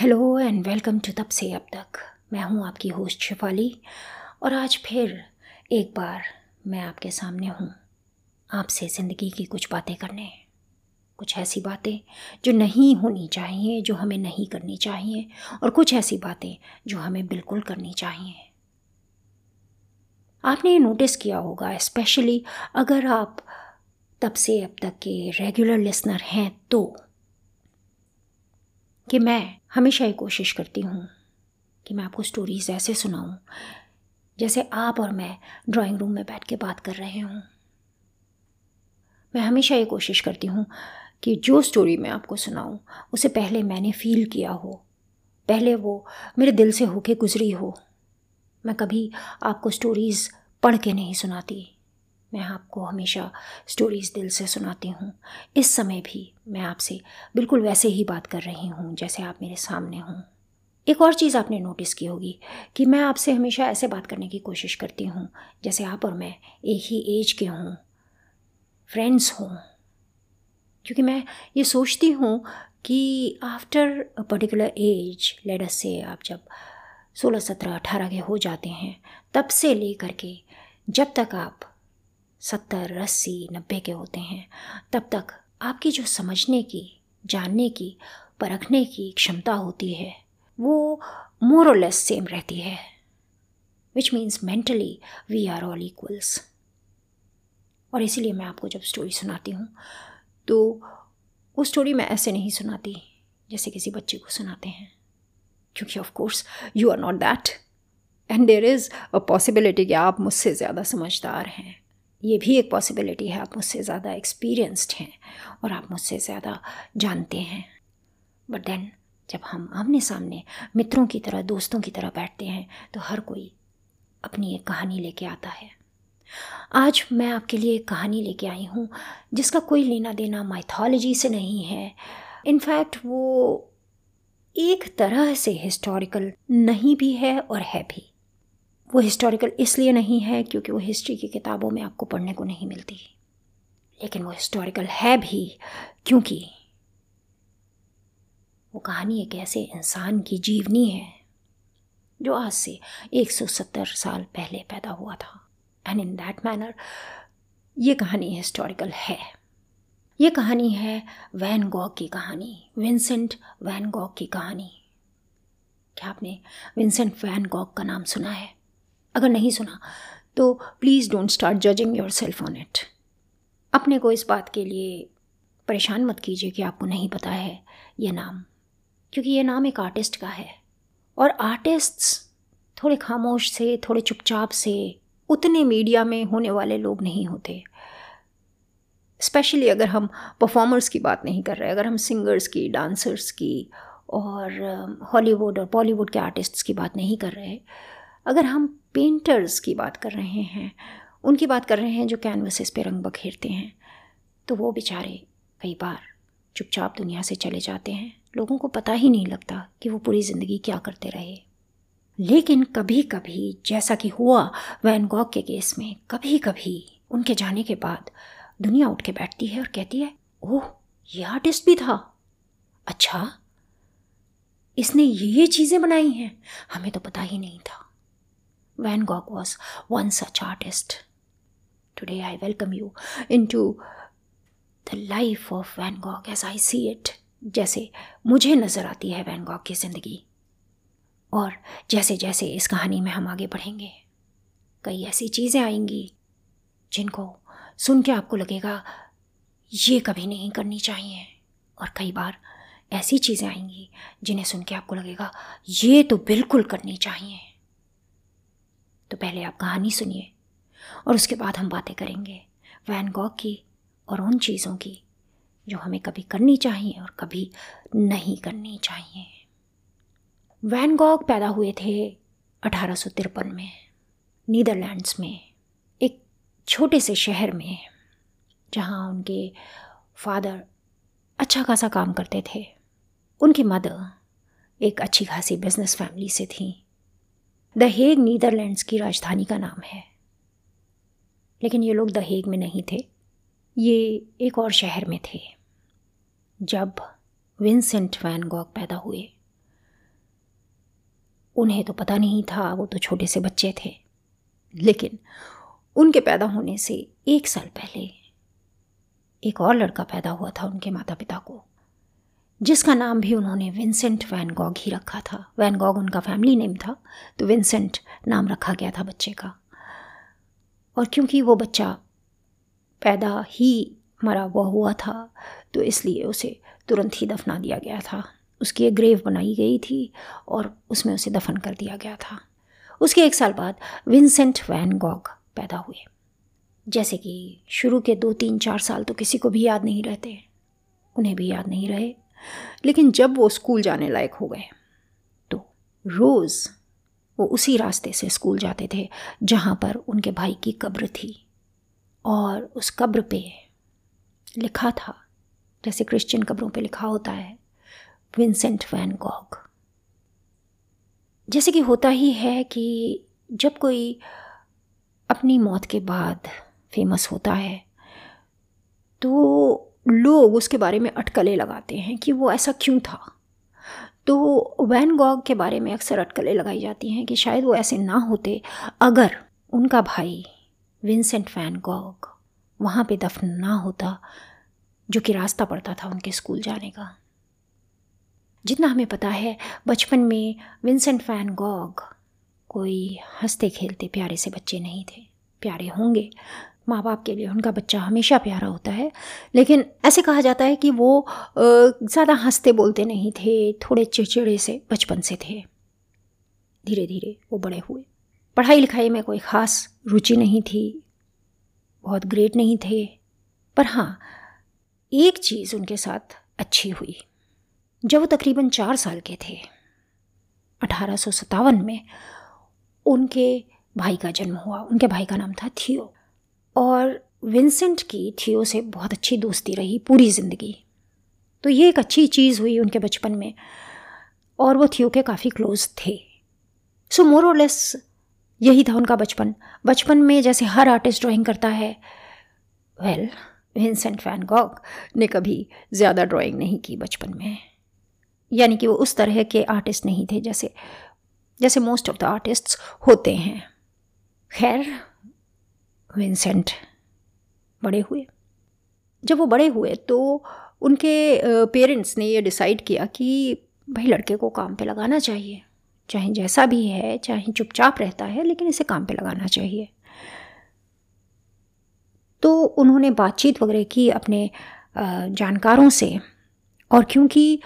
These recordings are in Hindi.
हेलो एंड वेलकम टू तब से अब तक मैं हूँ आपकी होस्ट शिफाली और आज फिर एक बार मैं आपके सामने हूँ आपसे ज़िंदगी की कुछ बातें करने। कुछ ऐसी बातें जो नहीं होनी चाहिए, जो हमें नहीं करनी चाहिए और कुछ ऐसी बातें जो हमें बिल्कुल करनी चाहिए। आपने ये नोटिस किया होगा स्पेशली अगर आप तब से अब तक के रेगुलर लिसनर हैं तो। कि मैं हमेशा ये कोशिश करती हूँ कि मैं आपको स्टोरीज़ ऐसे सुनाऊँ, जैसे आप और मैं ड्राइंग रूम में बैठ के बात कर रहे हूँ। मैं हमेशा ये कोशिश करती हूँ कि जो स्टोरी मैं आपको सुनाऊँ, उसे पहले मैंने फील किया हो, पहले वो मेरे दिल से होके गुज़री हो। मैं कभी आपको स्टोरीज़ पढ़ के नहीं सुनाती। मैं आपको हमेशा स्टोरीज़ दिल से सुनाती हूँ। इस समय भी मैं आपसे बिल्कुल वैसे ही बात कर रही हूँ, जैसे आप मेरे सामने हों। एक और चीज़ आपने नोटिस की होगी कि मैं आपसे हमेशा ऐसे बात करने की कोशिश करती हूँ, जैसे आप और मैं एक ही एज के हों फ्रेंड्स हों। क्योंकि मैं ये सोचती हूँ कि after a particular age ladies से आप जब सोलह सत्रह अठारह के हो जाते हैं, तब से ले कर के जब तक आप सत्तर अस्सी, नब्बे के होते हैं। तब तक आपकी जो समझने की, जानने की, परखने की क्षमता होती है, वो मोर और लेस सेम रहती है। Which means mentally we are all equals और इसीलिए मैं आपको जब स्टोरी सुनाती हूँ तो वो स्टोरी मैं ऐसे नहीं सुनाती जैसे किसी बच्चे को सुनाते हैं। क्योंकि of course you are not that and there is a possibility कि आप मुझसे ज़्यादा समझदार हैं। ये भी एक पॉसिबिलिटी है, आप मुझसे ज़्यादा एक्सपीरियंस्ड हैं और आप मुझसे ज़्यादा जानते हैं। बट देन जब हम आमने सामने मित्रों की तरह, दोस्तों की तरह बैठते हैं तो हर कोई अपनी एक कहानी लेके आता है। आज मैं आपके लिए एक कहानी लेके आई हूँ, जिसका कोई लेना देना माइथोलॉजी से नहीं है। इनफैक्ट वो एक तरह से हिस्टोरिकल नहीं भी है और है भी। वो हिस्टोरिकल इसलिए नहीं है क्योंकि वो हिस्ट्री की किताबों में आपको पढ़ने को नहीं मिलती। लेकिन वो हिस्टोरिकल है भी क्योंकि वो कहानी एक ऐसे इंसान की जीवनी है जो आज से 170 साल पहले पैदा हुआ था। एंड इन दैट मैनर ये कहानी हिस्टोरिकल है। ये कहानी है वैन गॉग की कहानी विंसेंट वैन गॉग की कहानी। क्या आपने विंसेंट वैन गॉग का नाम सुना है? अगर नहीं सुना तो please don't start judging yourself on it अपने को इस बात के लिए परेशान मत कीजिए कि आपको नहीं पता है ये नाम, क्योंकि ये नाम एक आर्टिस्ट का है। और आर्टिस्ट्स थोड़े खामोश से, थोड़े चुपचाप से, उतने मीडिया में होने वाले लोग नहीं होते। स्पेशली अगर हम परफॉर्मर्स की बात नहीं कर रहे, अगर हम सिंगर्स की डांसर्स की, और हॉलीवुड और बॉलीवुड के आर्टिस्ट्स की बात नहीं कर रहे, अगर हम पेंटर्स की बात कर रहे हैं। उनकी बात कर रहे हैं जो कैनवसेस पे रंग बखेरते हैं। तो वो बेचारे कई बार चुपचाप दुनिया से चले जाते हैं। लोगों को पता ही नहीं लगता कि वो पूरी ज़िंदगी क्या करते रहे। लेकिन कभी कभी जैसा कि हुआ वैन के केस में कभी कभी उनके जाने के बाद दुनिया उठ के बैठती है और कहती है, ओह, ये आर्टिस्ट भी था। अच्छा इसने ये ये चीज़ें बनाई हैं। हमें तो पता ही नहीं था। Van Gogh was one such artist. Today, I welcome you into the life of Van Gogh as I see it. जैसे मुझे नज़र आती है वैन गॉग की ज़िंदगी और जैसे जैसे इस कहानी में हम आगे बढ़ेंगे, कई ऐसी चीज़ें आएँगी जिनको सुन के आपको लगेगा, ये कभी नहीं करनी चाहिए और कई बार ऐसी चीज़ें आएँगी जिन्हें सुन के आपको लगेगा, ये तो बिल्कुल करनी चाहिए तो पहले आप कहानी सुनिए और उसके बाद हम बातें करेंगे वैन गॉग की और उन चीज़ों की जो हमें कभी करनी चाहिए और कभी नहीं करनी चाहिए। वैन गॉग पैदा हुए थे अठारह सौ तिरपन में, नीदरलैंड्स में, एक छोटे से शहर में, जहाँ उनके फादर अच्छा खासा काम करते थे। उनकी मदर एक अच्छी खासी बिज़नेस फैमिली से थी। द हेग नीदरलैंड्स की राजधानी का नाम है। लेकिन ये लोग द हेग में नहीं थे। ये एक और शहर में थे, जब विंसेंट वैन गॉग पैदा हुए। उन्हें तो पता नहीं था, वो तो छोटे से बच्चे थे। लेकिन उनके पैदा होने से एक साल पहले एक और लड़का पैदा हुआ था उनके माता पिता को। जिसका नाम भी उन्होंने विंसेंट वैन गॉग ही रखा था। वैन गॉग उनका फैमिली नेम था तो विंसेंट नाम रखा गया था बच्चे का। और क्योंकि वो बच्चा पैदा ही मरा हुआ हुआ था तो इसलिए उसे तुरंत ही दफना दिया गया था। उसकी एक ग्रेव बनाई गई थी और उसमें उसे दफन कर दिया गया था। उसके एक साल बाद विंसेंट वैन गॉग पैदा हुए। जैसे कि शुरू के दो तीन चार साल तो किसी को भी याद नहीं रहते। उन्हें भी याद नहीं रहे। लेकिन जब वो स्कूल जाने लायक हो गए तो रोज़ वो उसी रास्ते से स्कूल जाते थे जहाँ पर उनके भाई की कब्र थी। और उस कब्र पे लिखा था, जैसे क्रिश्चियन कब्रों पे लिखा होता है, विंसेंट वैन गॉग। जैसे कि होता ही है कि जब कोई अपनी मौत के बाद फ़ेमस होता है तो लोग उसके बारे में अटकलें लगाते हैं कि वो ऐसा क्यों था। तो वैन गॉग के बारे में अक्सर अटकलें लगाई जाती हैं कि शायद वो ऐसे ना होते। अगर उनका भाई विंसेंट वैन गॉग वहाँ पे दफन ना होता, जो कि रास्ता पड़ता था उनके स्कूल जाने का। जितना हमें पता है, बचपन में विंसेंट वैन गॉग कोई हँसते खेलते प्यारे से बच्चे नहीं थे। प्यारे होंगे माँ बाप के लिए उनका बच्चा हमेशा प्यारा होता है। लेकिन ऐसे कहा जाता है कि वो ज़्यादा हँसते बोलते नहीं थे, थोड़े चिड़चिड़े से, बचपन से थे। धीरे धीरे वो बड़े हुए। पढ़ाई लिखाई में कोई ख़ास रुचि नहीं थी, बहुत ग्रेट नहीं थे। पर हाँ एक चीज़ उनके साथ अच्छी हुई। जब वो तकरीबन चार साल के थे, अठारह में उनके भाई का जन्म हुआ। उनके भाई का नाम था थियो। और विंसेंट की थियो से बहुत अच्छी दोस्ती रही पूरी ज़िंदगी। तो ये एक अच्छी चीज़ हुई उनके बचपन में और वो थियो के काफ़ी क्लोज थे। सो मोर और लेस यही था उनका बचपन। बचपन में जैसे हर आर्टिस्ट ड्राइंग करता है वेल विंसेंट वैन गॉग ने कभी ज़्यादा ड्राइंग नहीं की बचपन में। यानी कि वो उस तरह के आर्टिस्ट नहीं थे जैसे जैसे मोस्ट ऑफ़ द आर्टिस्ट्स होते हैं। खैर विंसेंट बड़े हुए। जब वो बड़े हुए तो उनके पेरेंट्स ने ये डिसाइड किया कि भाई लड़के को काम पे लगाना चाहिए। चाहे जैसा भी है, चाहे चुपचाप रहता है, लेकिन इसे काम पे लगाना चाहिए। तो उन्होंने बातचीत वगैरह की अपने जानकारों से। और क्योंकि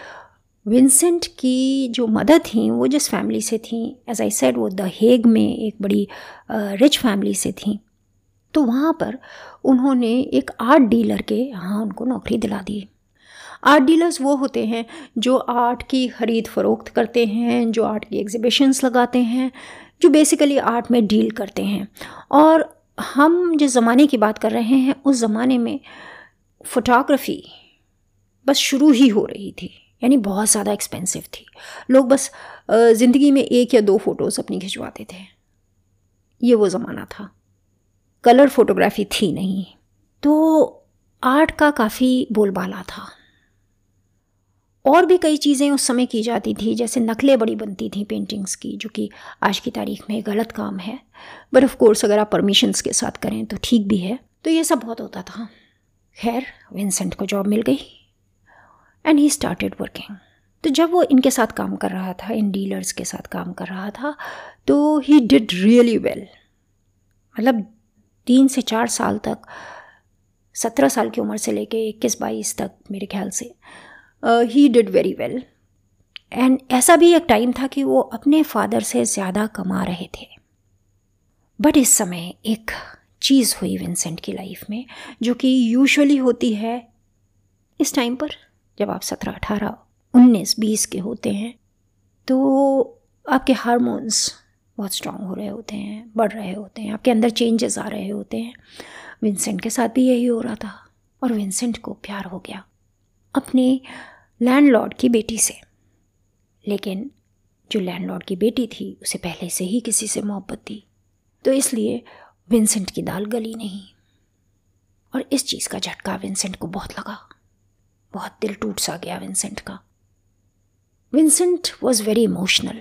विंसेंट की जो मदर थी, वो जिस फैमिली से थी एज आई सेड वो द हेग में एक बड़ी रिच फैमिली से थी। तो वहाँ पर उन्होंने एक आर्ट डीलर के यहाँ उनको नौकरी दिला दी। आर्ट डीलर्स वो होते हैं जो आर्ट की ख़रीद फ़रोख्त करते हैं, जो आर्ट की एग्ज़िबिशंस लगाते हैं, जो बेसिकली आर्ट में डील करते हैं। और हम जिस ज़माने की बात कर रहे हैं, उस ज़माने में फ़ोटोग्राफ़ी बस शुरू ही हो रही थी, यानी बहुत ज़्यादा एक्सपेंसिव थी। लोग बस ज़िंदगी में एक या दो फ़ोटोज़ अपनी खिंचवाते थे। ये वो ज़माना था। कलर फोटोग्राफी थी नहीं। तो आर्ट का काफ़ी बोलबाला था। और भी कई चीज़ें उस समय की जाती थी, जैसे नकलें बड़ी बनती थी पेंटिंग्स की, जो कि आज की तारीख में गलत काम है। बट ऑफ़ कोर्स अगर आप परमिशंस के साथ करें तो ठीक भी है। तो ये सब बहुत होता था। खैर विंसेंट को जॉब मिल गई। एंड ही स्टार्टेड वर्किंग तो जब वो इनके साथ काम कर रहा था, इन डीलर्स के साथ काम कर रहा था तो ही डिड रियली वेल मतलब तीन से चार साल तक, सत्रह साल की उम्र से लेके इक्कीस बाईस तक मेरे ख्याल से he did very well and ऐसा भी एक टाइम था कि वो अपने फादर से ज़्यादा कमा रहे थे। बट इस समय एक चीज़ हुई विंसेंट की लाइफ में, जो कि यूजुअली होती है इस टाइम पर, जब आप सत्रह, अठारह, उन्नीस, बीस के होते हैं तो आपके हारमोन्स बहुत स्ट्रांग हो रहे होते हैं, बढ़ रहे होते हैं, आपके अंदर चेंजेस आ रहे होते हैं। विंसेंट के साथ भी यही हो रहा था और विंसेंट को प्यार हो गया अपने लैंडलॉर्ड की बेटी से। लेकिन जो लैंडलॉर्ड की बेटी थी, उसे पहले से ही किसी से मोहब्बत थी। तो इसलिए विंसेंट की दाल गली नहीं। और इस चीज़ का झटका विंसेंट को बहुत लगा। बहुत दिल टूट सा गया विंसेंट का। Vincent was very emotional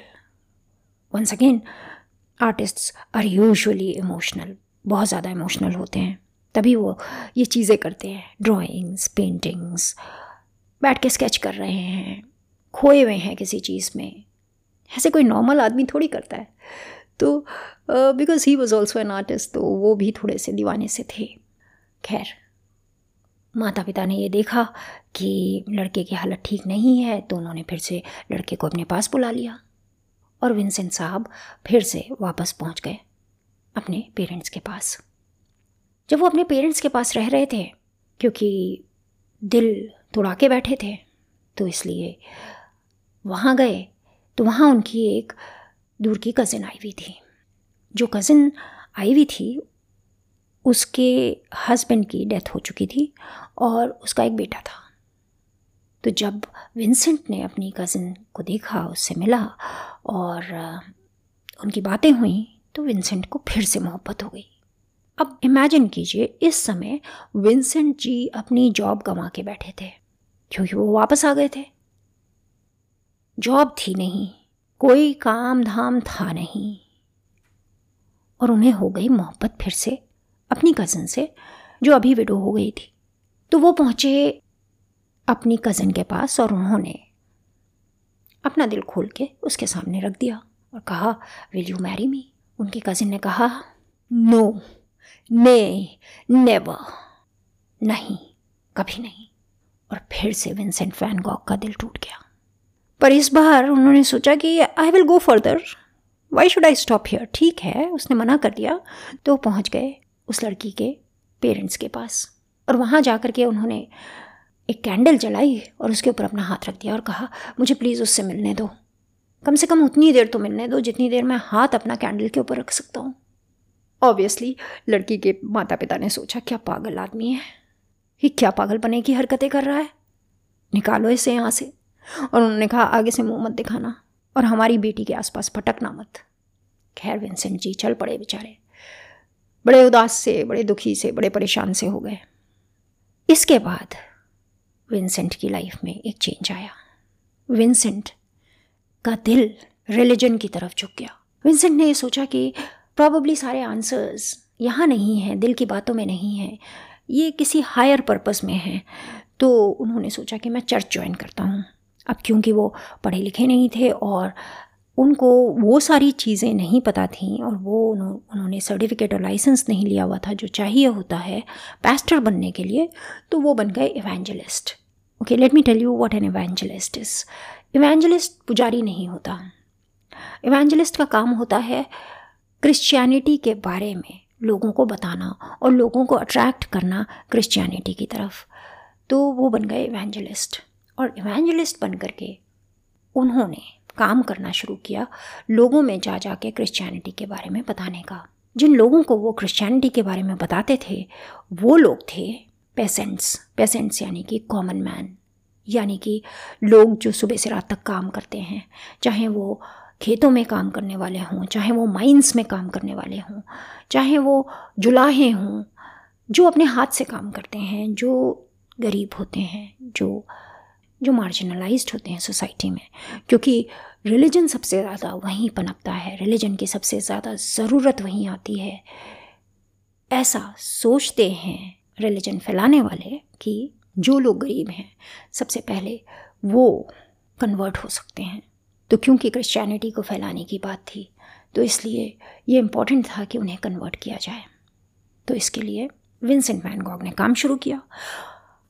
once again artists are usually emotional बहुत ज़्यादा इमोशनल होते हैं। तभी वो ये चीज़ें करते हैं ड्राइंग्स पेंटिंग्स बैठ के स्केच कर रहे हैं, खोए हुए हैं किसी चीज़ में। ऐसे कोई नॉर्मल आदमी थोड़ी करता है। तो because he was also an artist तो वो भी थोड़े से दीवाने से थे। खैर माता पिता ने ये देखा कि लड़के की हालत ठीक नहीं है तो उन्होंने फिर से लड़के को अपने पास बुला लिया। और विंसेंट साहब फिर से वापस पहुँच गए अपने पेरेंट्स के पास। जब वो अपने पेरेंट्स के पास रह रहे थे, क्योंकि दिल तोड़ा के बैठे थे तो इसलिए वहाँ गए तो वहाँ उनकी एक दूर की कज़िन आई हुई थी। जो कज़िन आई हुई थी, उसके हस्बैंड की डेथ हो चुकी थी और उसका एक बेटा था। तो जब विंसेंट ने अपनी कज़िन को देखा, उससे मिला और उनकी बातें हुई तो विंसेंट को फिर से मोहब्बत हो गई। अब इमेजिन कीजिए, इस समय विंसेंट जी अपनी जॉब गंवा के बैठे थे, क्योंकि वो वापस आ गए थे। जॉब थी नहीं, कोई काम धाम था नहीं। और उन्हें हो गई मोहब्बत फिर से, अपनी कज़न से, जो अभी विडो हो गई थी। तो वो पहुँचे अपनी कज़न के पास और उन्होंने अपना दिल खोल के उसके सामने रख दिया और कहा विल यू मैरी मी उनकी कज़िन ने कहा नो ने नेवर नहीं, कभी नहीं. और फिर से विंसेंट वैन गॉग का दिल टूट गया। पर इस बार उन्होंने सोचा कि I will go further why should I stop here ठीक है, उसने मना कर दिया। तो पहुँच गए उस लड़की के पेरेंट्स के पास और वहाँ जा कर के उन्होंने एक कैंडल जलाई और उसके ऊपर अपना हाथ रख दिया और कहा, मुझे प्लीज़ उससे मिलने दो। कम से कम उतनी देर तो मिलने दो जितनी देर मैं हाथ अपना कैंडल के ऊपर रख सकता हूँ। ऑब्वियसली लड़की के माता पिता ने सोचा, क्या पागल आदमी है? ये क्या पागल पागलपने की हरकतें कर रहा है? निकालो इसे यहाँ से। और उन्होंने कहा, आगे से मुँह मत दिखाना और हमारी बेटी के आसपास भटकना मत। खैर विंसेंट जी, चल पड़े बेचारे। बड़े उदास से, बड़े दुखी से, बड़े परेशान से हो गए। इसके बाद विंसेंट की लाइफ में एक चेंज आया। विंसेंट का दिल रिलीजन की तरफ़ झुक गया। विंसेंट ने ये सोचा कि प्रॉब्ली सारे आंसर्स यहाँ नहीं हैं, दिल की बातों में नहीं हैं, ये किसी हायर पर्पस में है। तो उन्होंने सोचा कि मैं चर्च ज्वाइन करता हूँ। अब क्योंकि वो पढ़े लिखे नहीं थे और उनको वो सारी चीज़ें नहीं पता थीं और वो उन्होंने सर्टिफिकेट और लाइसेंस नहीं लिया हुआ था जो चाहिए होता है पैस्टर बनने के लिए तो वो बन गए evangelist okay let me tell you what an evangelist is evangelist पुजारी नहीं होता। इवेंजलिस्ट का काम होता है क्रिश्चियनिटी के बारे में लोगों को बताना और लोगों को अट्रैक्ट करना क्रिश्चियनिटी की तरफ़। तो वो बन गए इवेंजलिस्ट और इवेंजलिस्ट बन करके उन्होंने काम करना शुरू किया लोगों में जा जा के क्रिश्चियनिटी के बारे में बताने का। जिन लोगों को वो क्रिश्चियनिटी के बारे में बताते थे, वो लोग थे पेसेंट्स पेसेंट्स यानी कि कॉमन मैन यानी कि लोग जो सुबह से रात तक काम करते हैं, चाहे वो खेतों में काम करने वाले हों, चाहे वो माइंस में काम करने वाले हों, चाहे वो जुलाहे हों, जो अपने हाथ से काम करते हैं, जो गरीब होते हैं, जो जो मार्जिनलाइज्ड होते हैं सोसाइटी में. क्योंकि रिलीजन सबसे ज़्यादा वहीं पनपता है रिलीजन की सबसे ज़्यादा ज़रूरत वहीं आती है. ऐसा सोचते हैं रिलीजन फैलाने वाले कि जो लोग गरीब हैं, सबसे पहले वो कन्वर्ट हो सकते हैं। तो क्योंकि क्रिश्चियनिटी को फैलाने की बात थी तो इसलिए ये इंपॉर्टेंट था कि उन्हें कन्वर्ट किया जाए। तो इसके लिए विंसेंट वैन गॉग ने काम शुरू किया।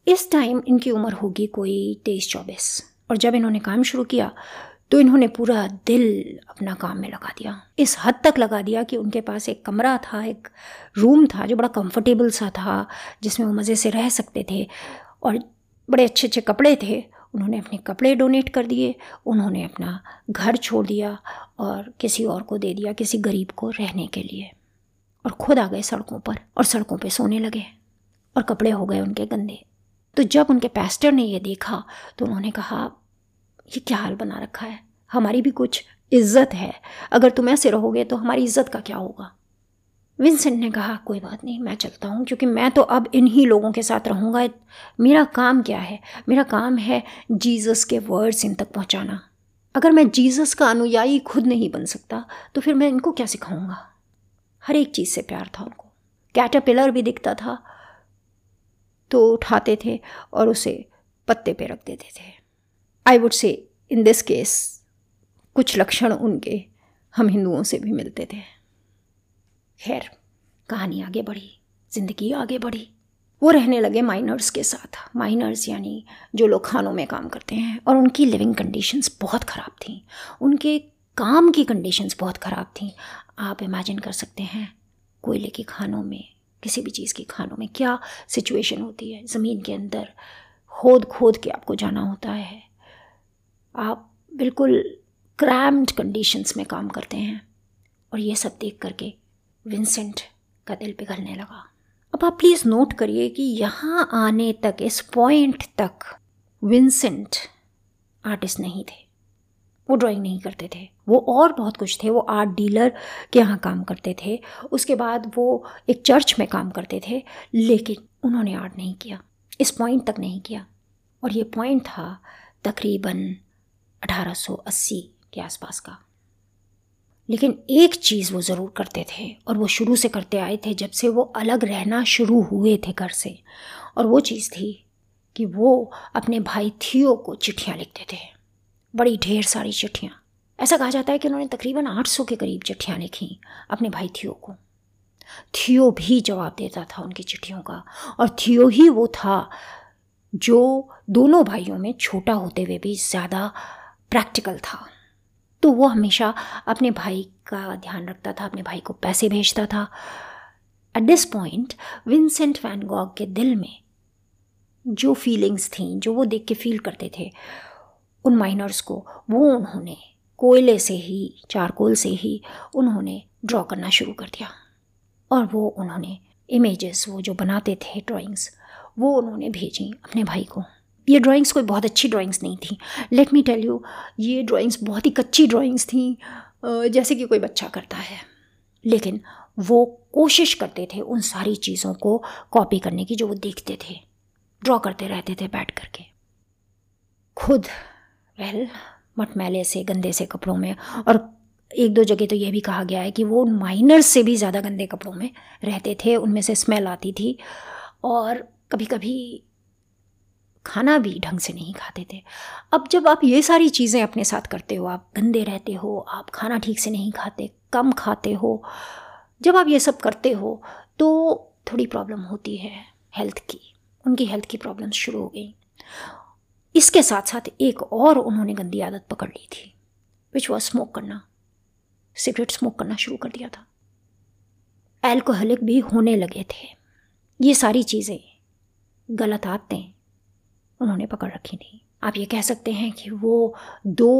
इस टाइम इनकी उम्र होगी कोई तेईस चौबीस। और जब इन्होंने काम शुरू किया तो इन्होंने पूरा दिल अपना काम में लगा दिया। इस हद तक लगा दिया कि उनके पास एक कमरा था, एक रूम था जो बड़ा कंफर्टेबल सा था, जिसमें वो मज़े से रह सकते थे और बड़े अच्छे अच्छे कपड़े थे। उन्होंने अपने कपड़े डोनेट कर दिए, उन्होंने अपना घर छोड़ दिया और किसी और को दे दिया, किसी गरीब को रहने के लिए। और खुद आ गए सड़कों पर और सड़कों पे सोने लगे और कपड़े हो गए उनके गंदे। तो जब उनके पैस्टर ने ये देखा तो उन्होंने कहा ये क्या हाल बना रखा है? हमारी भी कुछ इज़्ज़त है। अगर तुम ऐसे रहोगे तो हमारी इज़्ज़त का क्या होगा? विंसेंट ने कहा, कोई बात नहीं, मैं चलता हूँ, क्योंकि मैं तो अब इन्हीं लोगों के साथ रहूँगा। मेरा काम क्या है? मेरा काम है जीसस के वर्ड्स इन तक पहुँचाना। अगर मैं जीसस का अनुयायी खुद नहीं बन सकता तो फिर मैं इनको क्या सिखाऊँगा? हर एक चीज़ से प्यार था उनको। कैटरपिलर भी दिखता था तो उठाते थे और उसे पत्ते पे रख देते थे। I would say in this case कुछ लक्षण उनके हम हिंदुओं से भी मिलते थे। खैर, कहानी आगे बढ़ी, ज़िंदगी आगे बढ़ी। वो रहने लगे माइनर्स के साथ। माइनर्स यानी जो लोग खानों में काम करते हैं, और उनकी लिविंग कंडीशंस बहुत ख़राब थी। उनके काम की कंडीशंस बहुत ख़राब थी। आप इमेजिन कर सकते हैं कोयले के खानों में, किसी भी चीज़ के खानों में क्या सिचुएशन होती है? ज़मीन के अंदर खोद खोद के आपको जाना होता है। आप बिल्कुल क्रैम्ड कंडीशंस में काम करते हैं। और ये सब देख करके विंसेंट का दिल पिघलने लगा। अब आप प्लीज़ नोट करिए कि यहाँ आने तक, इस पॉइंट तक विंसेंट आर्टिस्ट नहीं थे। वो ड्राइंग नहीं करते थे। वो और बहुत कुछ थे। वो आर्ट डीलर के यहाँ काम करते थे। उसके बाद वो एक चर्च में काम करते थे, लेकिन उन्होंने आर्ट नहीं किया। इस पॉइंट तक नहीं किया। और ये पॉइंट था तकरीबन 1880 के आसपास का। लेकिन एक चीज़ वो ज़रूर करते थे और वो शुरू से करते आए थे जब से वो अलग रहना शुरू हुए थे घर से। और वो चीज़ थी कि वो अपने भाई थियो को चिट्ठियाँ लिखते थे। बड़ी ढेर सारी चिट्ठियाँ। ऐसा कहा जाता है कि उन्होंने तकरीबन 800 के करीब चिट्ठियाँ लिखी अपने भाई थियो को। थियो भी जवाब देता था उनकी चिट्ठियों का और थियो ही वो था जो दोनों भाइयों में छोटा होते हुए भी ज़्यादा प्रैक्टिकल था। तो वो हमेशा अपने भाई का ध्यान रखता था, अपने भाई को पैसे भेजता था। At this point Vincent van Gogh के दिल में जो फीलिंग्स थी, जो वो देख के फील करते थे, उन माइनर्स को, वो उन्होंने कोयले से ही, चारकोल से ही उन्होंने ड्रॉ करना शुरू कर दिया। और वो उन्होंने इमेजेस वो जो बनाते थे ड्राइंग्स वो उन्होंने भेजी अपने भाई को। ये ड्राइंग्स कोई बहुत अच्छी ड्राइंग्स नहीं थी। लेट मी टेल यू ये ड्राइंग्स बहुत ही कच्ची ड्राइंग्स थी जैसे कि कोई बच्चा करता है। लेकिन वो कोशिश करते थे उन सारी चीज़ों को कॉपी करने की जो वो देखते थे ड्रॉ करते रहते थे बैठ करके। खुद वेल मटमैले से, गंदे से कपड़ों में, और एक दो जगह तो ये भी कहा गया है कि वो माइनर्स से भी ज़्यादा गंदे कपड़ों में रहते थे, उनमें से स्मेल आती थी। और कभी कभी खाना भी ढंग से नहीं खाते थे। अब जब आप ये सारी चीज़ें अपने साथ करते हो, आप गंदे रहते हो, आप खाना ठीक से नहीं खाते, कम खाते हो, जब आप ये सब करते हो तो थोड़ी प्रॉब्लम होती है हेल्थ की। उनकी हेल्थ की प्रॉब्लम्स शुरू हो गई। इसके साथ साथ एक और उन्होंने गंदी आदत पकड़ ली थी विच वॉज़ स्मोक करना। सिगरेट स्मोक करना शुरू कर दिया था। एल्कोहलिक भी होने लगे थे। ये सारी चीज़ें गलत आदतें उन्होंने पकड़ रखी थी। आप ये कह सकते हैं कि वो दो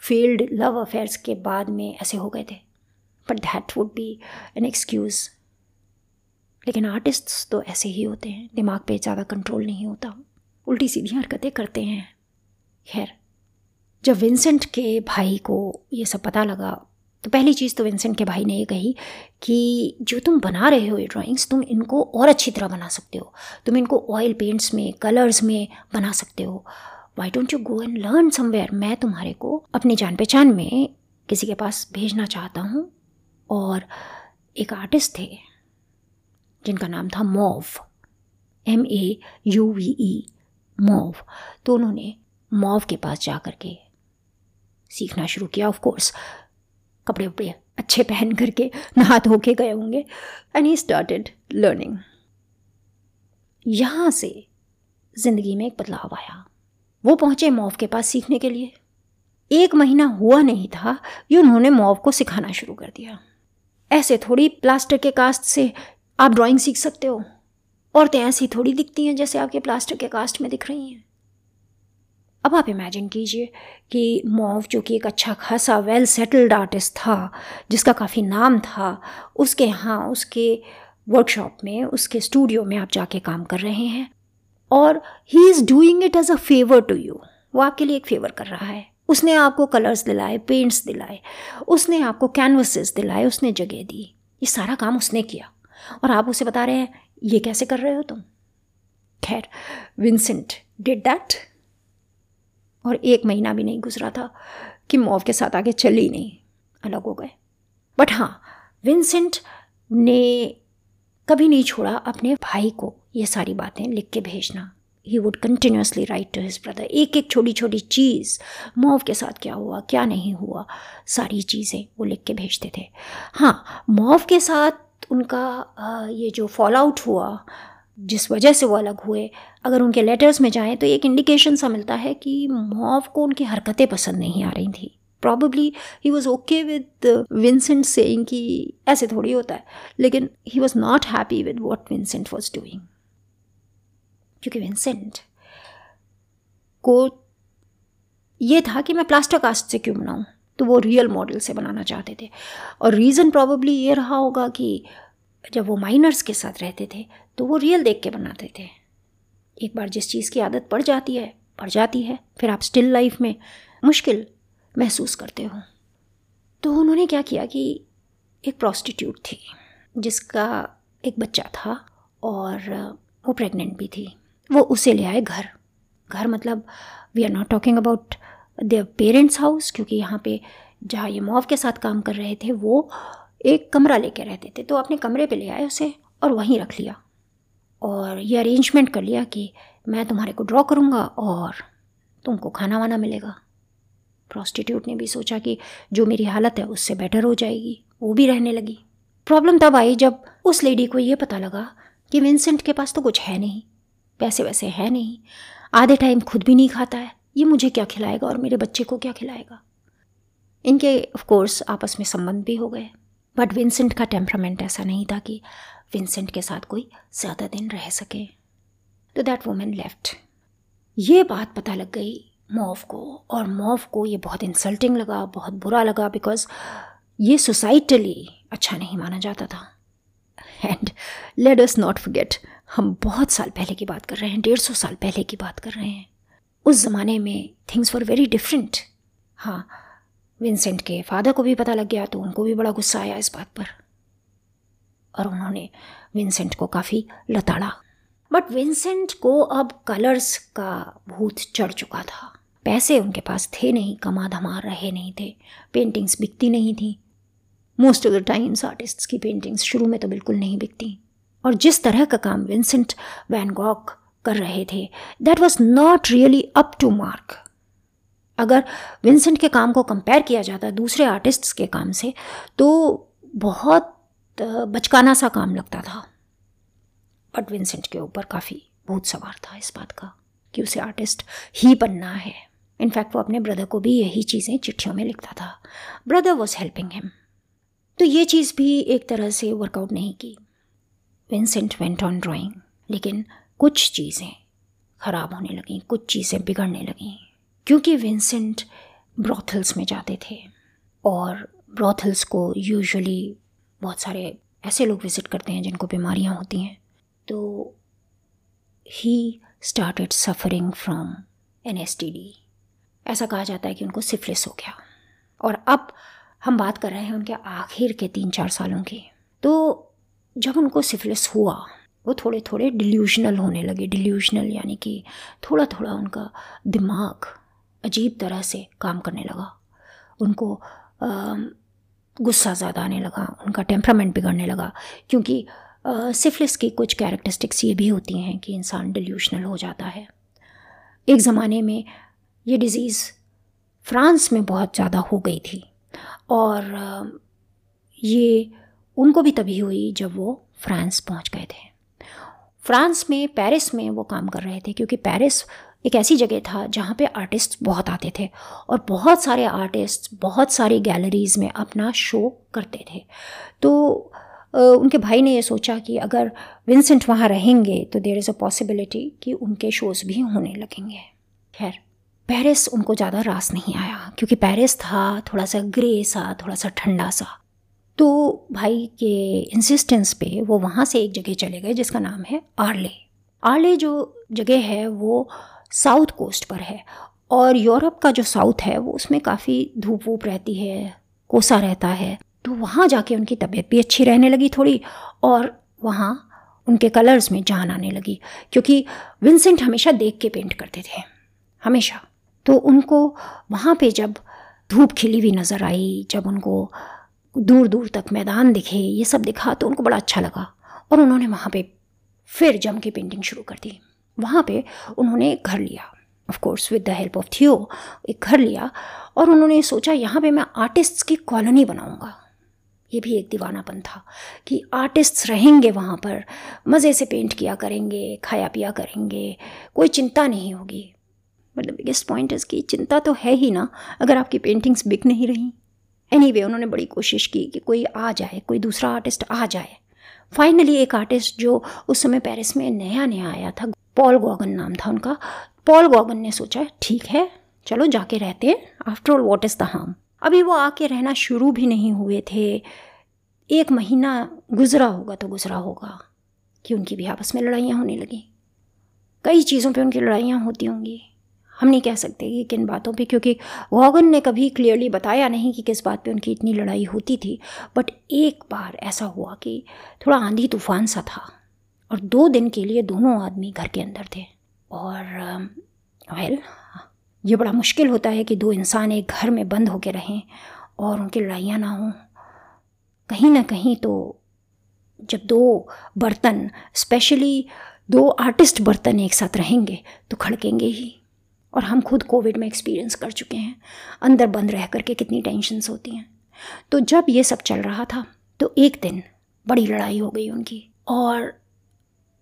फेल्ड लव अफेयर्स के बाद में ऐसे हो गए थे। But that would be an excuse लेकिन आर्टिस्ट्स तो ऐसे ही होते हैं। दिमाग पे ज़्यादा कंट्रोल नहीं होता। उल्टी सीधी हरकतें करते हैं। खैर, जब विंसेंट के भाई को ये सब पता लगा तो पहली चीज़ तो विंसेंट के भाई ने ये कही कि जो तुम बना रहे हो ये ड्राइंग्स तुम इनको और अच्छी तरह बना सकते हो। तुम इनको ऑयल पेंट्स में कलर्स में बना सकते हो। Why don't you go and learn somewhere मैं तुम्हारे को अपनी जान पहचान में किसी के पास भेजना चाहता हूँ और एक आर्टिस्ट थे जिनका नाम था Mauve. M A U V E Mauve. तो उन्होंने मोव के पास जा कर के सीखना शुरू किया ऑफ़ कोर्स कपड़े वपड़े अच्छे पहन करके नहा धो के गए होंगे। एंड ही स्टार्टेड लर्निंग यहाँ से ज़िंदगी में एक बदलाव आया। वो पहुँचे मॉव के पास सीखने के लिए। एक महीना हुआ नहीं था कि उन्होंने मॉव को सिखाना शुरू कर दिया। ऐसे थोड़ी प्लास्टर के कास्ट से आप ड्राइंग सीख सकते हो। औरतें ऐसी थोड़ी दिखती हैं जैसे आपके प्लास्टर के कास्ट में दिख रही हैं। अब आप इमेजिन कीजिए कि मोव, जो कि एक अच्छा खासा वेल सेटल्ड आर्टिस्ट था, जिसका काफ़ी नाम था, उसके यहाँ, उसके वर्कशॉप में, उसके स्टूडियो में आप जाके काम कर रहे हैं और he is doing it as a favour to you वो आपके लिए एक फेवर कर रहा है। उसने आपको कलर्स दिलाए पेंट्स दिलाए, उसने आपको कैनवसेस दिलाए, उसने जगह दी। ये सारा काम उसने किया। और आप उसे बता रहे हैं, ये कैसे कर रहे हो तुम? खैर विंसेंट डिड दैट और एक महीना भी नहीं गुजरा था कि मॉव के साथ आगे चली नहीं। अलग हो गए। बट हाँ विंसेंट ने कभी नहीं छोड़ा अपने भाई को ये सारी बातें लिख के भेजना। He would continuously write to his brother एक एक छोटी छोटी चीज़, मॉव के साथ क्या हुआ, क्या नहीं हुआ, सारी चीज़ें वो लिख के भेजते थे। हाँ मॉव के साथ उनका ये जो फॉल आउट हुआ जिस वजह से वो अलग हुए। अगर उनके लेटर्स में जाएँ तो एक इंडिकेशन सा मिलता है कि मॉव को उनकी हरकतें पसंद नहीं आ रही थी। Probably he was okay with Vincent saying कि ऐसे थोड़ी होता है। लेकिन he was not happy with what Vincent was doing क्योंकि विंसेंट को ये था कि मैं प्लास्टर कास्ट से क्यों बनाऊँ? तो वो रियल मॉडल से बनाना चाहते थे। और रीज़न प्रॉबली ये रहा होगा कि जब वो माइनर्स के साथ रहते थे तो वो रियल देख के बनाते थे। एक बार जिस चीज़ की आदत पड़ जाती है, पड़ जाती है, फिर आप स्टिल लाइफ में मुश्किल महसूस करते हो। तो उन्होंने क्या किया कि एक प्रॉस्टिट्यूट थी, जिसका एक बच्चा था और वो प्रेग्नेंट भी थी। वो उसे ले आए घर। घर मतलब we are not talking about their parents house क्योंकि यहाँ पे जहाँ ये मॉव के साथ काम कर रहे थे, वो एक कमरा लेके रहते थे तो अपने कमरे पे ले आए उसे और वहीं रख लिया। और ये अरेंजमेंट कर लिया कि मैं तुम्हारे को ड्रॉ करूँगा और तुमको खाना वाना मिलेगा। प्रॉस्टिट्यूट ने भी सोचा कि जो मेरी हालत है उससे बेटर हो जाएगी, वो भी रहने लगी। प्रॉब्लम तब आई जब उस लेडी को ये पता लगा कि विंसेंट के पास तो कुछ है नहीं, पैसे वैसे है नहीं, आधे टाइम खुद भी नहीं खाता है, ये मुझे क्या खिलाएगा और मेरे बच्चे को क्या खिलाएगा? इनके ऑफ़ कोर्स आपस में संबंध भी हो गए। बट विंसेंट का टेम्परामेंट ऐसा नहीं था कि विंसेंट के साथ कोई ज़्यादा दिन रह सके। तो दैट वुमेन लेफ़्ट ये बात पता लग गई मॉव को, और मॉव को ये बहुत इंसल्टिंग लगा, बहुत बुरा लगा बिकॉज़ ये सोसाइटली अच्छा नहीं माना जाता था। And let us not forget हम बहुत साल पहले की बात कर रहे हैं, डेढ़ सौ साल पहले की बात कर रहे हैं। उस ज़माने में थिंग्स वर वेरी डिफरेंट हाँ विंसेंट के फादर को भी पता लग गया तो उनको भी बड़ा गुस्सा आया इस बात पर। और उन्होंने विंसेंट को काफ़ी लताड़ा। बट विंसेंट को अब कलर्स का भूत चढ़ चुका था। पैसे उनके पास थे नहीं, कमा धमा रहे नहीं थे, पेंटिंग्स बिकती नहीं थी। Most of the times artists की पेंटिंग्स शुरू में तो बिल्कुल नहीं बिकती। और जिस तरह का काम विंसेंट वैन गॉक कर रहे थे that was not really up to mark अगर विंसेंट के काम को कंपेयर किया जाता है, दूसरे आर्टिस्ट्स के काम से तो बहुत बचकाना सा काम लगता था। बट विंसेंट के ऊपर काफ़ी भूत सवार था इस बात का, कि उसे आर्टिस्ट ही बनना है। इनफैक्ट वो अपने ब्रदर को भी यही चीज़ें चिट्ठियों में लिखता था। ब्रदर वॉज़ हेल्पिंग हिम तो ये चीज़ भी एक तरह से वर्कआउट नहीं की। विंसेंट वेंट ऑन ड्राइंग लेकिन कुछ चीज़ें ख़राब होने लगीं, कुछ चीज़ें बिगड़ने लगीं। क्योंकि विंसेंट ब्रॉथल्स में जाते थे और ब्रॉथल्स को यूजुअली बहुत सारे ऐसे लोग विज़िट करते हैं जिनको बीमारियाँ होती हैं। तो he started suffering from an S T D ऐसा कहा जाता है कि उनको सिफलिस हो गया। और अब हम बात कर रहे हैं उनके आखिर के तीन चार सालों की। तो जब उनको सिफलिस हुआ, वो थोड़े थोड़े डिल्यूजनल होने लगे। डिल्यूजनल यानी कि थोड़ा थोड़ा उनका दिमाग अजीब तरह से काम करने लगा। उनको गुस्सा ज़्यादा आने लगा, उनका टेम्परामेंट बिगड़ने लगा, क्योंकि सिफलिस की कुछ कैरेक्टरिस्टिक्स ये भी होती हैं कि इंसान डिल्यूशनल हो जाता है। एक ज़माने में ये डिज़ीज़ फ्रांस में बहुत ज़्यादा हो गई थी और ये उनको भी तभी हुई जब वो फ्रांस पहुँच गए थे। फ्रांस में, पेरिस में वो काम कर रहे थे, क्योंकि पेरिस एक ऐसी जगह था जहाँ पे आर्टिस्ट बहुत आते थे और बहुत सारे आर्टिस्ट बहुत सारी गैलरीज़ में अपना शो करते थे। तो उनके भाई ने ये सोचा कि अगर विंसेंट वहाँ रहेंगे तो देर इज़ अ पॉसिबिलिटी कि उनके शोज़ भी होने लगेंगे। खैर पेरिस उनको ज़्यादा रास नहीं आया क्योंकि पेरिस था, थोड़ा सा ग्रे सा, थोड़ा सा ठंडा सा। तो भाई के इंसिस्टेंस पे वो वहाँ से एक जगह चले गए जिसका नाम है आर्ले आर्ले जो जगह है वो साउथ कोस्ट पर है। और यूरोप का जो साउथ है, वो उसमें काफ़ी धूप वूप रहती है, कोसा रहता है। तो वहाँ जाके उनकी तबीयत भी अच्छी रहने लगी थोड़ी और वहाँ उनके कलर्स में जान आने लगी। क्योंकि विंसेंट हमेशा देख के पेंट करते थे, हमेशा। तो उनको वहाँ पे जब धूप खिली हुई नज़र आई, जब उनको दूर दूर तक मैदान दिखे, ये सब दिखा तो उनको बड़ा अच्छा लगा। और उन्होंने वहाँ पे फिर जम के पेंटिंग शुरू कर दी। वहाँ पे उन्होंने एक घर लिया of course with the help of Theo एक घर लिया और उन्होंने सोचा यहाँ पे मैं आर्टिस्ट्स की कॉलोनी बनाऊँगा। ये भी एक दीवानापन था कि आर्टिस्ट्स रहेंगे वहाँ पर मज़े से पेंट किया करेंगे खाया पिया करेंगे कोई चिंता नहीं होगी। But the biggest point is कि चिंता तो है ही ना अगर आपकी पेंटिंग्स बिक नहीं रही। एनी anyway, उन्होंने बड़ी कोशिश की कि कोई आ जाए कोई दूसरा आर्टिस्ट आ जाए। फाइनली एक आर्टिस्ट जो उस समय पेरिस में नया नया आया था पॉल गॉगन नाम था उनका। पॉल गॉगन ने सोचा, ठीक है, चलो जाके रहते हैं। After all what is the harm अभी वो आके रहना शुरू भी नहीं हुए थे। एक महीना गुजरा होगा तो गुजरा होगा कि उनकी भी आपस में लड़ाइयाँ होने लगी। कई चीज़ों पे उनकी लड़ाइयाँ होती होंगी। हम नहीं कह सकते कि किन बातों पे, क्योंकि वॉगन ने कभी क्लियरली बताया नहीं कि किस बात पे उनकी इतनी लड़ाई होती थी। बट एक बार ऐसा हुआ कि थोड़ा आंधी तूफ़ान सा था। और दो दिन के लिए दोनों आदमी घर के अंदर थे। और वेल ये बड़ा मुश्किल होता है कि दो इंसान एक घर में बंद होकर रहें और उनकी लड़ाइयाँ ना हों। कहीं ना कहीं तो जब दो बर्तन स्पेशली दो आर्टिस्ट बर्तन एक साथ रहेंगे तो खड़केंगे ही। और हम खुद कोविड में एक्सपीरियंस कर चुके हैं। अंदर बंद रह करके कितनी टेंशन्स होती हैं। तो जब ये सब चल रहा था तो एक दिन बड़ी लड़ाई हो गई उनकी। और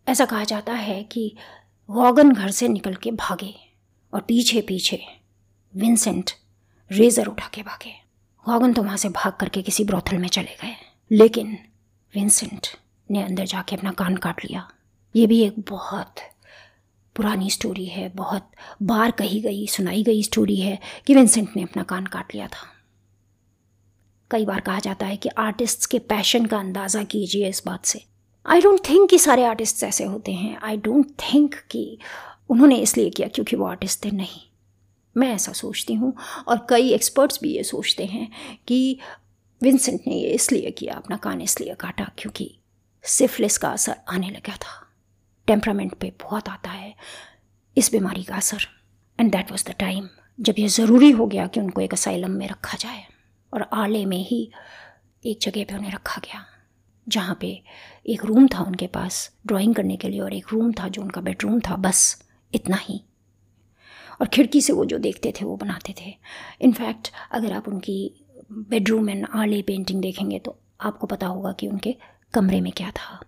ऐसा कहा जाता है कि वॉगन घर से निकल के भागे और पीछे पीछे विंसेंट रेज़र उठा के भागे। वॉगन तो वहाँ से भाग करके किसी ब्रोथल में चले गए। लेकिन विंसेंट ने अंदर जाके अपना कान काट लिया। ये भी एक बहुत पुरानी स्टोरी है, बहुत बार कही गई, सुनाई गई स्टोरी है कि विंसेंट ने अपना कान काट लिया था। कई बार कहा जाता है कि आर्टिस्ट्स के पैशन का अंदाज़ा कीजिए इस बात से आई डोंट थिंक कि सारे आर्टिस्ट ऐसे होते हैं। आई डोंट थिंक कि उन्होंने इसलिए किया क्योंकि वो आर्टिस्ट थे नहीं। मैं ऐसा सोचती हूँ और कई एक्सपर्ट्स भी ये सोचते हैं कि विंसेंट ने ये इसलिए किया, अपना कान इसलिए काटा क्योंकि सिफलिस का असर आने लगा था। टेम्परामेंट पे बहुत आता है इस बीमारी का असर। And that was the time जब ये ज़रूरी हो गया कि उनको एक असाइलम में रखा जाए और आले में ही एक जगह पे उन्हें रखा गया। जहाँ पे एक रूम था उनके पास ड्राइंग करने के लिए, और एक रूम था जो उनका बेडरूम था, बस, इतना ही। और खिड़की से वो जो देखते थे, वो बनाते थे। इनफैक्ट अगर आप उनकी बेडरूम एंड आले पेंटिंग देखेंगे तो आपको पता होगा कि उनके कमरे में क्या था।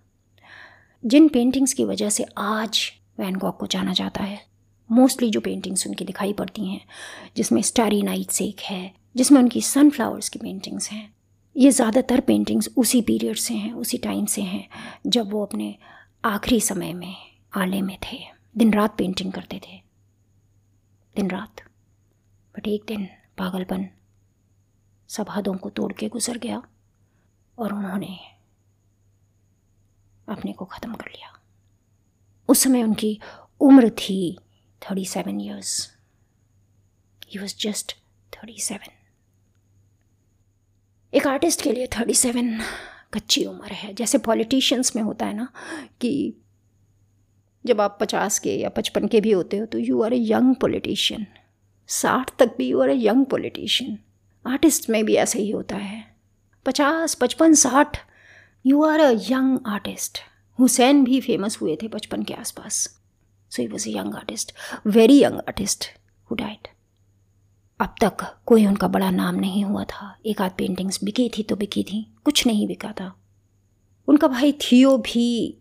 जिन पेंटिंग्स की वजह से आज वैन गॉक को जाना जाता है मोस्टली जो पेंटिंग्स उनकी दिखाई पड़ती हैं, जिसमें स्टारी नाइट्स एक है, जिसमें उनकी सनफ्लावर्स की पेंटिंग्स हैं ये ज़्यादातर पेंटिंग्स उसी पीरियड से हैं, उसी टाइम से हैं, जब वो अपने आखिरी समय में, आले में थे। दिन रात पेंटिंग करते थे। दिन रात। बट एक दिन पागलपन सब हदों को तोड़ के गुजर गया और उन्होंने अपने को ख़त्म कर लिया। उस समय उनकी उम्र थी thirty seven years he was just thirty seven एक आर्टिस्ट के लिए थर्टी सेवन कच्ची उम्र है। जैसे पॉलिटिशियंस में होता है ना कि जब आप पचास के या पचपन के भी होते हो तो you are a young politician साठ तक भी you are a young politician artist में भी ऐसा ही होता है। पचास, पचपन, साठ you are a young artist Hussain भी फ़ेमस हुए थे बचपन के आसपास। So he was a young artist very young artist who died अब तक कोई उनका बड़ा नाम नहीं हुआ था। एक आध पेंटिंग्स बिकी थी तो बिकी थी, कुछ नहीं बिका था। उनका भाई थियो भी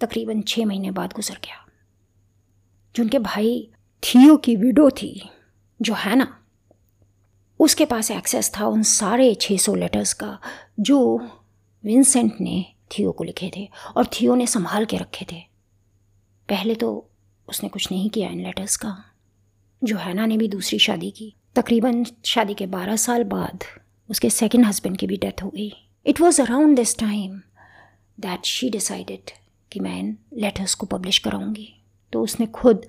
तकरीबन छः महीने बाद गुजर गया। जो उनके भाई थियो की विडो थी, जो है ना, उसके पास एक्सेस था उन सारे छः सौ लेटर्स का, जो विंसेंट ने थियो को लिखे थे और थियो ने संभाल के रखे थे। पहले तो उसने कुछ नहीं किया इन लेटर्स का। जो हैना ने भी दूसरी शादी की। तकरीबन शादी के बारह साल बाद उसके सेकेंड हस्बैंड की भी डेथ हो गई। It was around this time that she decided कि मैं इन लेटर्स को पब्लिश कराऊँगी। तो उसने खुद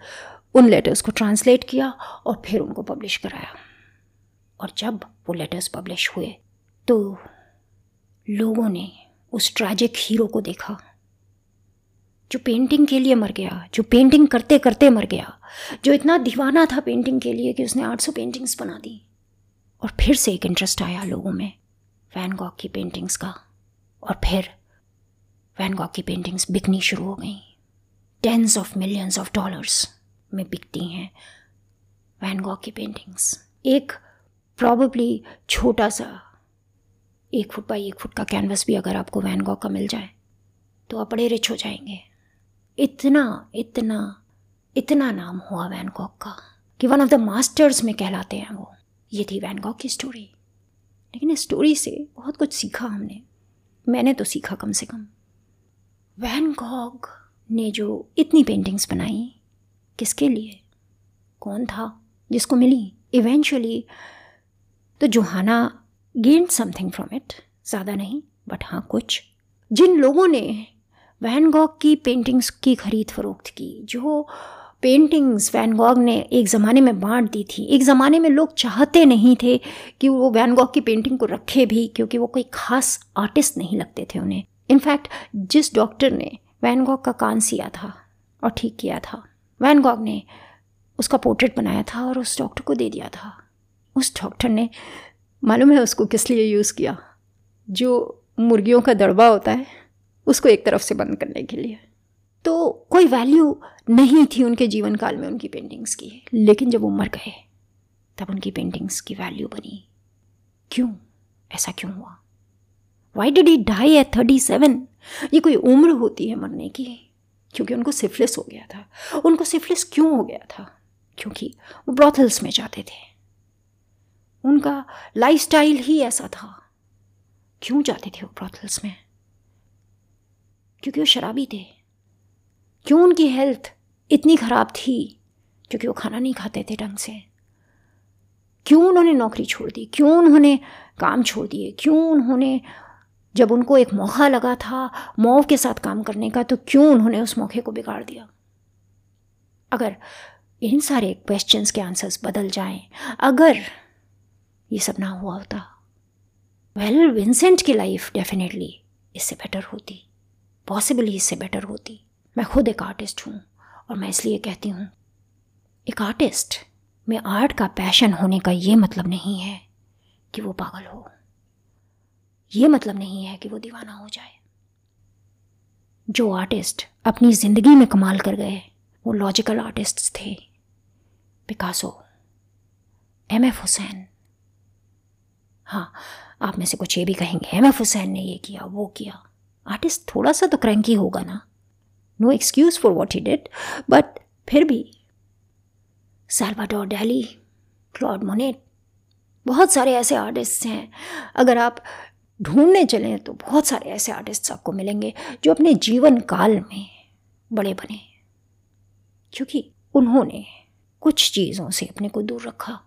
उन लेटर्स को ट्रांसलेट किया और फिर उनको पब्लिश कराया। और जब वो लेटर्स पब्लिश हुए तो लोगों ने उस ट्रैजिक हीरो को देखा। जो पेंटिंग के लिए मर गया, जो पेंटिंग करते करते मर गया, जो इतना दीवाना था पेंटिंग के लिए कि उसने 800 पेंटिंग्स बना दी। और फिर से एक इंटरेस्ट आया लोगों में वैन गॉग की पेंटिंग्स का। और फिर वैन गॉग की पेंटिंग्स बिकनी शुरू हो गई। Tens of millions of dollars में बिकती हैं वैन गॉग की पेंटिंग्स एक प्रॉबली छोटा सा, एक फुट बाई एक फुट का कैनवस भी अगर आपको वैन गॉग का मिल जाए तो आप बड़े रिच हो जाएँगे। इतना इतना इतना नाम हुआ वैनकॉक का कि वन ऑफ़ द मास्टर्स में कहलाते हैं वो। ये थी वैनकॉक की स्टोरी लेकिन इस स्टोरी से बहुत कुछ सीखा हमने। मैंने तो सीखा कम से कम। वैनकॉक ने जो इतनी पेंटिंग्स बनाई, किसके लिए? कौन था? जिसको मिली? इवेंचुअली तो Johanna gain something from it ज़्यादा नहीं बट हाँ कुछ। जिन लोगों ने वैन गॉग की पेंटिंग्स की खरीद फरोख्त की, जो पेंटिंग्स वैन गॉग ने एक ज़माने में बांट दी थी। एक ज़माने में लोग चाहते नहीं थे कि वो वैन गॉग की पेंटिंग को रखे भी, क्योंकि वो कोई ख़ास आर्टिस्ट नहीं लगते थे उन्हें। इनफैक्ट जिस डॉक्टर ने वैन गॉग का कान सिया था और ठीक किया था वैन गॉग ने उसका पोर्ट्रेट बनाया था और उस डॉक्टर को दे दिया था। उस डॉक्टर ने, मालूम है उसको किस लिए यूज़ किया? जो मुर्गियों का दड़बा होता है। उसको एक तरफ़ से बंद करने के लिए। तो कोई वैल्यू नहीं थी उनके जीवन काल में उनकी पेंटिंग्स की। लेकिन जब वो मर गए, तब उनकी पेंटिंग्स की वैल्यू बनी। क्यों? ऐसा क्यों हुआ? Why did he die at thirty seven ये कोई उम्र होती है मरने की, क्योंकि उनको सिफलिस हो गया था। उनको सिफलिस क्यों हो गया था? क्योंकि वो ब्रॉथल्स में जाते थे। उनका लाइफस्टाइल ही ऐसा था। क्यों जाते थे वो ब्रॉथल्स में? क्योंकि वो शराबी थे। क्यों उनकी हेल्थ इतनी ख़राब थी? क्योंकि वो खाना नहीं खाते थे ढंग से। क्यों उन्होंने नौकरी छोड़ दी? क्यों उन्होंने काम छोड़ दिए? क्यों उन्होंने जब उनको एक मौका लगा था मौव के साथ काम करने का तो क्यों उन्होंने उस मौके को बिगाड़ दिया? अगर इन सारे क्वेश्चंस के आंसर्स बदल जाएँ, अगर ये सब ना हुआ होता वेल विंसेंट की लाइफ डेफिनेटली इससे बेटर होती। पॉसिबली इससे बेटर होती। मैं खुद एक आर्टिस्ट हूँ और मैं इसलिए कहती हूँ, एक आर्टिस्ट में आर्ट का पैशन होने का ये मतलब नहीं है कि वो पागल हो। ये मतलब नहीं है कि वो दीवाना हो जाए। जो आर्टिस्ट अपनी ज़िंदगी में कमाल कर गए, वो लॉजिकल आर्टिस्ट थे। पिकासो एम एफ़ हुसैन हाँ आप में से कुछ ये भी कहेंगे एम एफ़ हुसैन ने ये किया, वो किया। आर्टिस्ट थोड़ा सा तो क्रैंकी होगा ना। No excuse for what he did but फिर भी। सैल्वाडोर डैली क्लॉड मोनेट बहुत सारे ऐसे आर्टिस्ट हैं। अगर आप ढूँढने चलें तो बहुत सारे ऐसे आर्टिस्ट आपको मिलेंगे जो अपने जीवन काल में बड़े बने। क्योंकि उन्होंने कुछ चीज़ों से अपने को दूर रखा,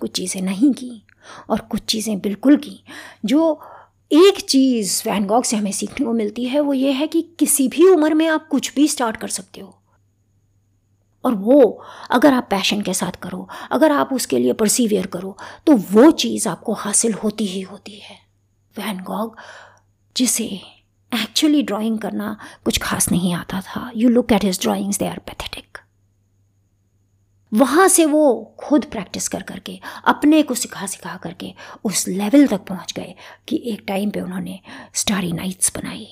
कुछ चीज़ें नहीं की और कुछ चीज़ें बिल्कुल की, जो एक चीज़ वैन गॉग से हमें सीखने को मिलती है, वो ये है कि किसी भी उम्र में आप कुछ भी स्टार्ट कर सकते हो। और वो अगर आप पैशन के साथ करो, अगर आप उसके लिए परसीवियर करो तो वो चीज़ आपको हासिल होती ही होती है। वैन गॉग जिसे एक्चुअली ड्राइंग करना कुछ खास नहीं आता था। You look at his drawings they are pathetic वहाँ से वो खुद प्रैक्टिस कर करके, अपने को सिखा सिखा करके उस लेवल तक पहुँच गए कि एक टाइम पे उन्होंने स्टारी नाइट्स बनाई,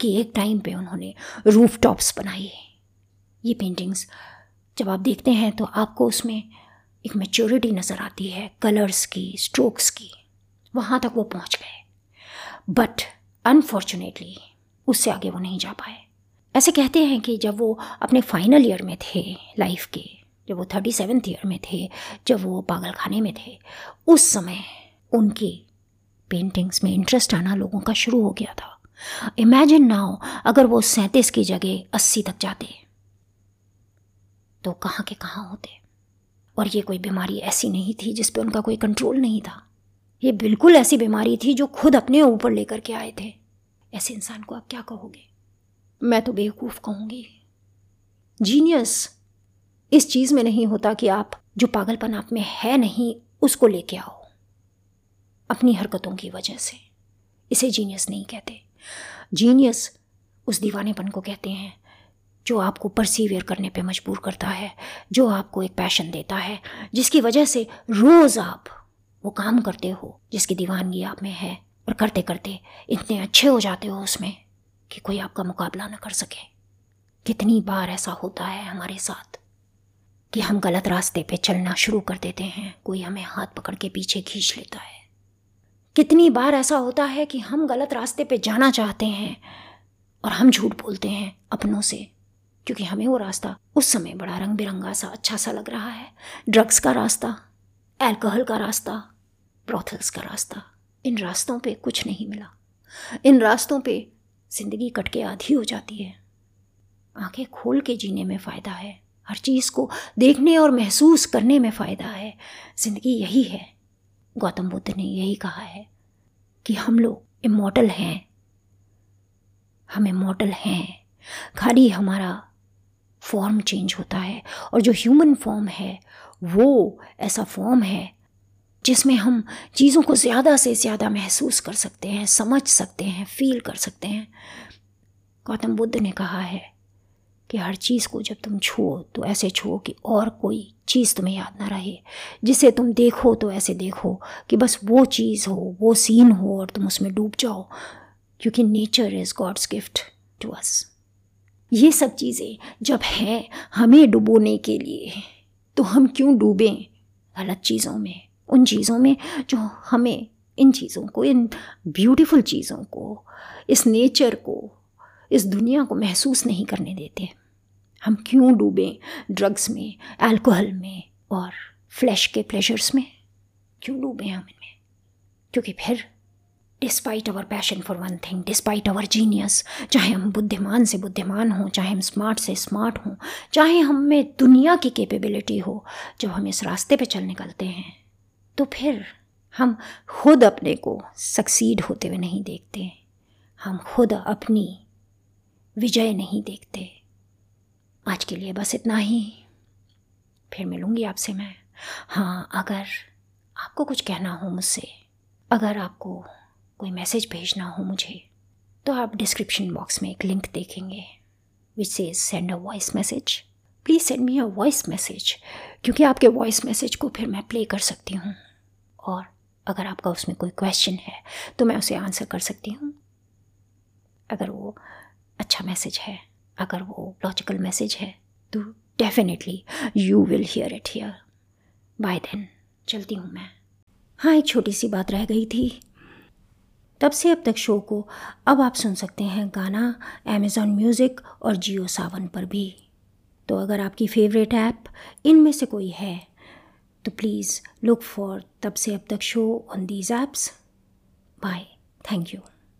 कि एक टाइम पे उन्होंने रूफ टॉप्स बनाई। ये पेंटिंग्स जब आप देखते हैं तो आपको उसमें एक मेच्योरिटी नज़र आती है कलर्स की स्ट्रोक्स की, वहाँ तक वो पहुँच गए। बट अनफॉर्चुनेटली उससे आगे वो नहीं जा पाए। ऐसे कहते हैं कि जब वो अपने फाइनल ईयर में थे लाइफ के जब वो थर्टी सेवन्थ ईयर में थे, जब वो पागल खाने में थे, उस समय उनकी पेंटिंग्स में इंटरेस्ट आना लोगों का शुरू हो गया था। इमेजिन नाउ अगर वो सैंतीस की जगह अस्सी तक जाते तो कहाँ के कहाँ होते? और ये कोई बीमारी ऐसी नहीं थी जिस पे उनका कोई कंट्रोल नहीं था। ये बिल्कुल ऐसी बीमारी थी जो खुद अपने ऊपर लेकर के आए थे। ऐसे इंसान को आप क्या कहोगे? मैं तो बेवकूफ़ कहूँगी। जीनियस इस चीज़ में नहीं होता कि आप जो पागलपन आप में है नहीं, उसको लेके आओ। अपनी हरकतों की वजह से। इसे जीनियस नहीं कहते। जीनियस उस दीवानेपन को कहते हैं, जो आपको परसीवियर करने पे मजबूर करता है, जो आपको एक पैशन देता है, जिसकी वजह से रोज़ आप वो काम करते हो, जिसकी दीवानगी आप में है, और करते करते इतने अच्छे हो जाते हो उसमें कि कोई आपका मुकाबला ना कर सके। कितनी बार ऐसा होता है हमारे साथ। कि हम गलत रास्ते पे चलना शुरू कर देते हैं। कोई हमें हाथ पकड़ के पीछे खींच लेता है। कितनी बार ऐसा होता है कि हम गलत रास्ते पे जाना चाहते हैं और हम झूठ बोलते हैं अपनों से, क्योंकि हमें वो रास्ता उस समय बड़ा रंग बिरंगा सा अच्छा सा लग रहा है। ड्रग्स का रास्ता एल्कोहल का रास्ता ब्रोथल्स का रास्ता, इन रास्तों पे कुछ नहीं मिला। इन रास्तों पे ज़िंदगी कट के आधी हो जाती है। आँखें खोल के जीने में फ़ायदा है। हर चीज़ को देखने और महसूस करने में फ़ायदा है। ज़िंदगी यही है। गौतम बुद्ध ने यही कहा है कि हम लोग इमोटल हैं। हम इमोटल हैं। खाली हमारा फॉर्म चेंज होता है और जो ह्यूमन फॉर्म है, वो ऐसा फॉर्म है जिसमें हम चीज़ों को ज़्यादा से ज़्यादा महसूस कर सकते हैं, समझ सकते हैं फील कर सकते हैं। गौतम बुद्ध ने कहा है कि हर चीज़ को जब तुम छुओ तो ऐसे छुओ कि और कोई चीज़ तुम्हें याद ना रहे। जिसे तुम देखो तो ऐसे देखो कि बस वो चीज़ हो, वो सीन हो और तुम उसमें डूब जाओ। क्योंकि nature is god's gift to us ये सब चीज़ें जब हैं हमें डुबोने के लिए तो हम क्यों डूबें गलत चीज़ों में? उन चीज़ों में जो हमें, इन चीज़ों को, इन ब्यूटीफुल चीज़ों को, इस नेचर को, इस दुनिया को महसूस नहीं करने देते। हम क्यों डूबें ड्रग्स में अल्कोहल में और फ्लैश के प्लेजर्स में? क्यों डूबें हम इनमें? क्योंकि फिर despite our passion for one thing despite our genius चाहे हम बुद्धिमान से बुद्धिमान हों, चाहे हम स्मार्ट से स्मार्ट हों, चाहे हम में दुनिया की कैपेबिलिटी हो, जब हम इस रास्ते पे चल निकलते हैं तो फिर हम खुद अपने को सक्सीड होते हुए नहीं देखते, हम खुद अपनी विजय नहीं देखते। आज के लिए बस इतना ही। फिर मिलूँगी आपसे मैं। हाँ अगर आपको कुछ कहना हो मुझसे, अगर आपको कोई मैसेज भेजना हो मुझे तो आप डिस्क्रिप्शन बॉक्स में एक लिंक देखेंगे विच से send a voice message please send me a voice message क्योंकि आपके वॉइस मैसेज को फिर मैं प्ले कर सकती हूँ। और अगर आपका उसमें कोई क्वेश्चन है तो मैं उसे आंसर कर सकती हूँ। अगर वो अच्छा मैसेज है अगर वो लॉजिकल मैसेज है तो definitely you will hear it here bye then चलती हूँ मैं। हाँ एक छोटी सी बात रह गई थी। तब से अब तक शो को अब आप सुन सकते हैं गाना अमेज़ॉन म्यूज़िक और जियो सावन पर भी। तो अगर आपकी फेवरेट ऐप इनमें से कोई है तो प्लीज़ लुक फॉर तब से अब तक show on these apps bye thank you